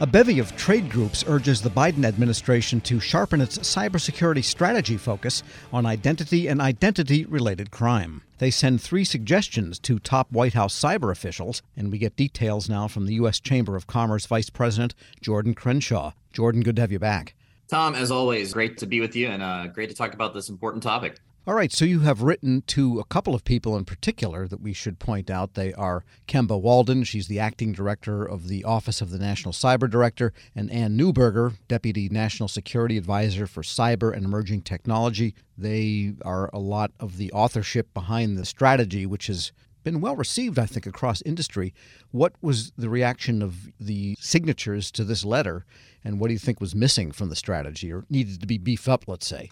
A bevy of trade groups urges the Biden administration to sharpen its cybersecurity strategy focus on identity and identity related crime. They send three suggestions to top White House cyber officials, and we get details now from the U.S. Chamber of Commerce Vice President Jordan Crenshaw. Jordan, good to have you back. Tom, as always, great to be with you and uh, great to talk about this important topic. All right, so you have written to a couple of people in particular that we should point out. They are Kemba Walden, she's the acting director of the Office of the National Cyber Director, and Anne Neuberger, deputy national security advisor for cyber and emerging technology. They are a lot of the authorship behind the strategy, which has been well received, I think, across industry. What was the reaction of the signatures to this letter, and what do you think was missing from the strategy or needed to be beefed up, let's say?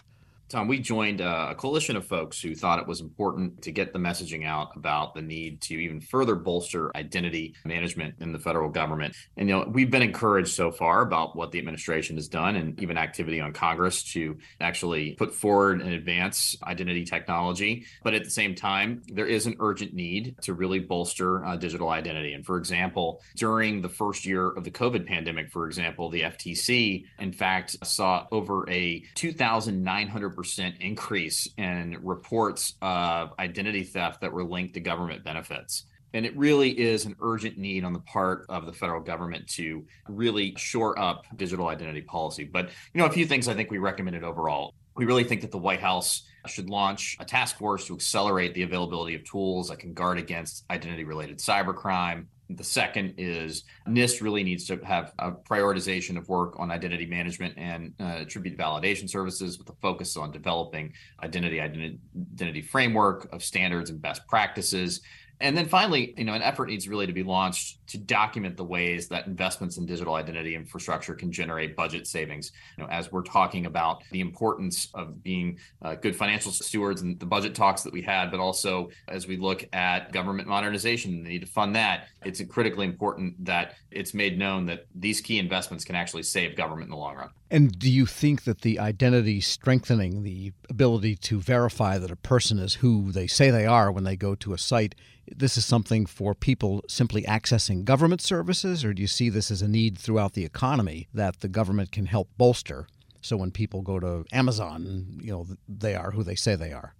Tom, we joined a coalition of folks who thought it was important to get the messaging out about the need to even further bolster identity management in the federal government. And, you know, we've been encouraged so far about what the administration has done and even activity on Congress to actually put forward and advance identity technology. But at the same time, there is an urgent need to really bolster uh, digital identity. And for example, during the first year of the COVID pandemic, for example, the FTC, in fact, saw over a 2,900 percent increase in reports of identity theft that were linked to government benefits. And it really is an urgent need on the part of the federal government to really shore up digital identity policy. But, you know, a few things I think we recommended overall. We really think that the White House should launch a task force to accelerate the availability of tools that can guard against identity related cybercrime, the second is NIST really needs to have a prioritization of work on identity management and uh, attribute validation services with a focus on developing identity, identity identity framework of standards and best practices and then finally, you know, an effort needs really to be launched to document the ways that investments in digital identity infrastructure can generate budget savings. You know, as we're talking about the importance of being uh, good financial stewards and the budget talks that we had, but also as we look at government modernization, the need to fund that, it's critically important that it's made known that these key investments can actually save government in the long run. And do you think that the identity strengthening, the ability to verify that a person is who they say they are when they go to a site, this is something for people simply accessing government services, or do you see this as a need throughout the economy that the government can help bolster? So when people go to Amazon, you know, they are who they say they are.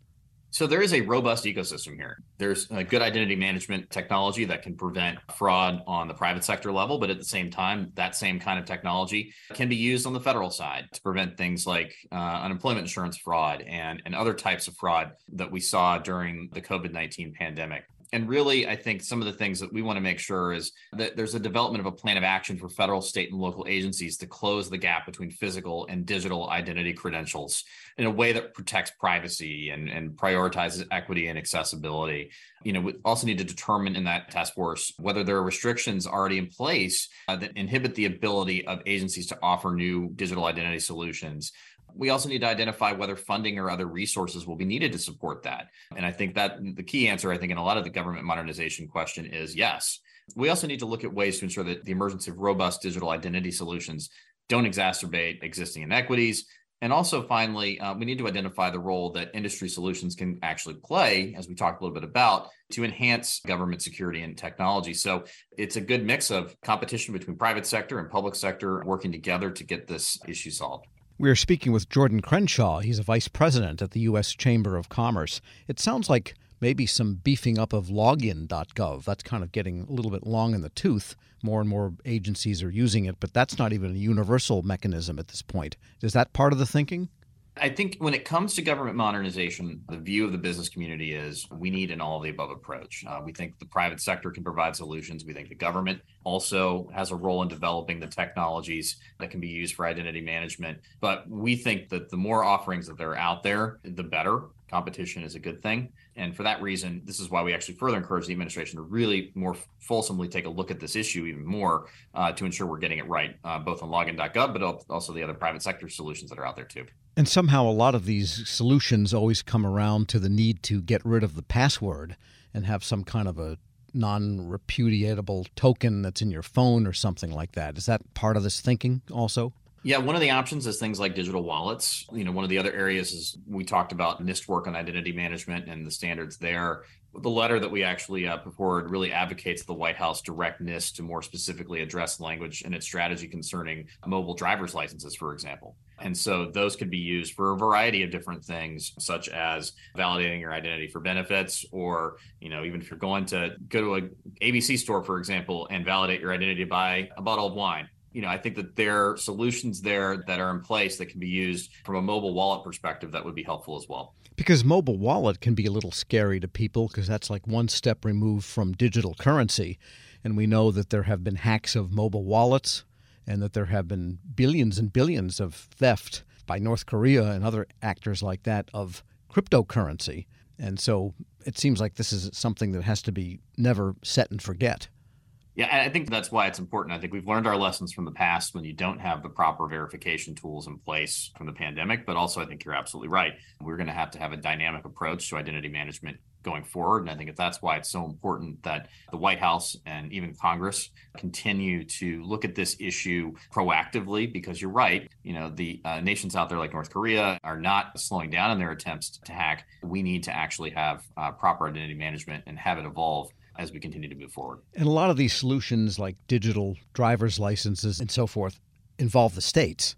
So there is a robust ecosystem here. There's a good identity management technology that can prevent fraud on the private sector level, but at the same time, that same kind of technology can be used on the federal side to prevent things like uh, unemployment insurance fraud and, and other types of fraud that we saw during the COVID 19 pandemic and really, I think some of the things that we want to make sure is that there's a development of a plan of action for federal, state, and local agencies to close the gap between physical and digital identity credentials in a way that protects privacy and, and prioritizes equity and accessibility. You know, we also need to determine in that task force whether there are restrictions already in place uh, that inhibit the ability of agencies to offer new digital identity solutions we also need to identify whether funding or other resources will be needed to support that. And I think that the key answer, I think, in a lot of the government modernization question is yes. We also need to look at ways to ensure that the emergence of robust digital identity solutions don't exacerbate existing inequities. And also, finally, uh, we need to identify the role that industry solutions can actually play, as we talked a little bit about, to enhance government security and technology. So it's a good mix of competition between private sector and public sector working together to get this issue solved. We are speaking with Jordan Crenshaw. He's a vice president at the U.S. Chamber of Commerce. It sounds like maybe some beefing up of login.gov. That's kind of getting a little bit long in the tooth. More and more agencies are using it, but that's not even a universal mechanism at this point. Is that part of the thinking? I think when it comes to government modernization, the view of the business community is we need an all of the above approach. Uh, we think the private sector can provide solutions. We think the government also has a role in developing the technologies that can be used for identity management. But we think that the more offerings that are out there, the better. Competition is a good thing. And for that reason, this is why we actually further encourage the administration to really more fulsomely take a look at this issue even more uh, to ensure we're getting it right, uh, both on login.gov, but also the other private sector solutions that are out there too. And somehow a lot of these solutions always come around to the need to get rid of the password and have some kind of a non repudiatable token that's in your phone or something like that. Is that part of this thinking also? Yeah, one of the options is things like digital wallets. You know, one of the other areas is we talked about NIST work on identity management and the standards there. The letter that we actually uh, put forward really advocates the White House directness to more specifically address language in its strategy concerning mobile driver's licenses, for example. And so those could be used for a variety of different things, such as validating your identity for benefits, or you know, even if you're going to go to a ABC store, for example, and validate your identity buy a bottle of wine you know, I think that there are solutions there that are in place that can be used from a mobile wallet perspective that would be helpful as well. Because mobile wallet can be a little scary to people because that's like one step removed from digital currency. And we know that there have been hacks of mobile wallets and that there have been billions and billions of theft by North Korea and other actors like that of cryptocurrency. And so it seems like this is something that has to be never set and forget. Yeah, I think that's why it's important. I think we've learned our lessons from the past when you don't have the proper verification tools in place from the pandemic. But also, I think you're absolutely right. We're going to have to have a dynamic approach to identity management going forward. And I think that's why it's so important that the White House and even Congress continue to look at this issue proactively because you're right. You know, the uh, nations out there like North Korea are not slowing down in their attempts to hack. We need to actually have uh, proper identity management and have it evolve as we continue to move forward. And a lot of these solutions, like digital driver's licenses and so forth, involve the states.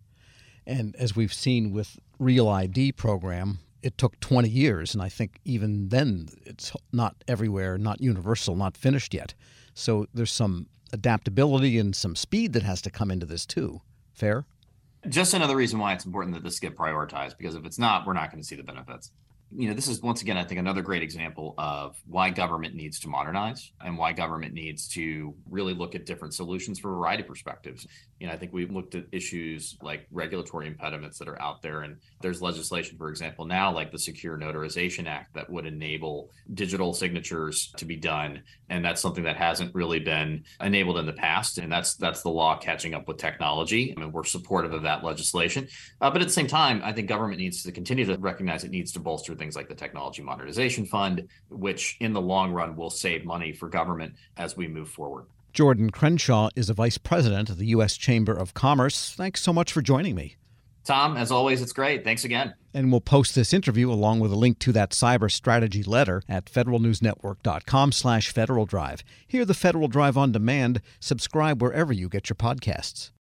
And as we've seen with Real ID program, it took 20 years, and I think even then it's not everywhere, not universal, not finished yet. So there's some adaptability and some speed that has to come into this too. Fair? Just another reason why it's important that this get prioritized, because if it's not, we're not going to see the benefits you know, this is once again, I think, another great example of why government needs to modernize and why government needs to really look at different solutions from a variety of perspectives. You know, I think we've looked at issues like regulatory impediments that are out there, and there's legislation, for example, now like the Secure Notarization Act that would enable digital signatures to be done, and that's something that hasn't really been enabled in the past, and that's that's the law catching up with technology. I mean, we're supportive of that legislation, uh, but at the same time, I think government needs to continue to recognize it needs to bolster things like the Technology Modernization Fund, which in the long run will save money for government as we move forward. Jordan Crenshaw is a vice president of the U.S. Chamber of Commerce. Thanks so much for joining me. Tom, as always, it's great. Thanks again. And we'll post this interview along with a link to that cyber strategy letter at federalnewsnetwork.com slash Federal Drive. Hear the Federal Drive on demand. Subscribe wherever you get your podcasts.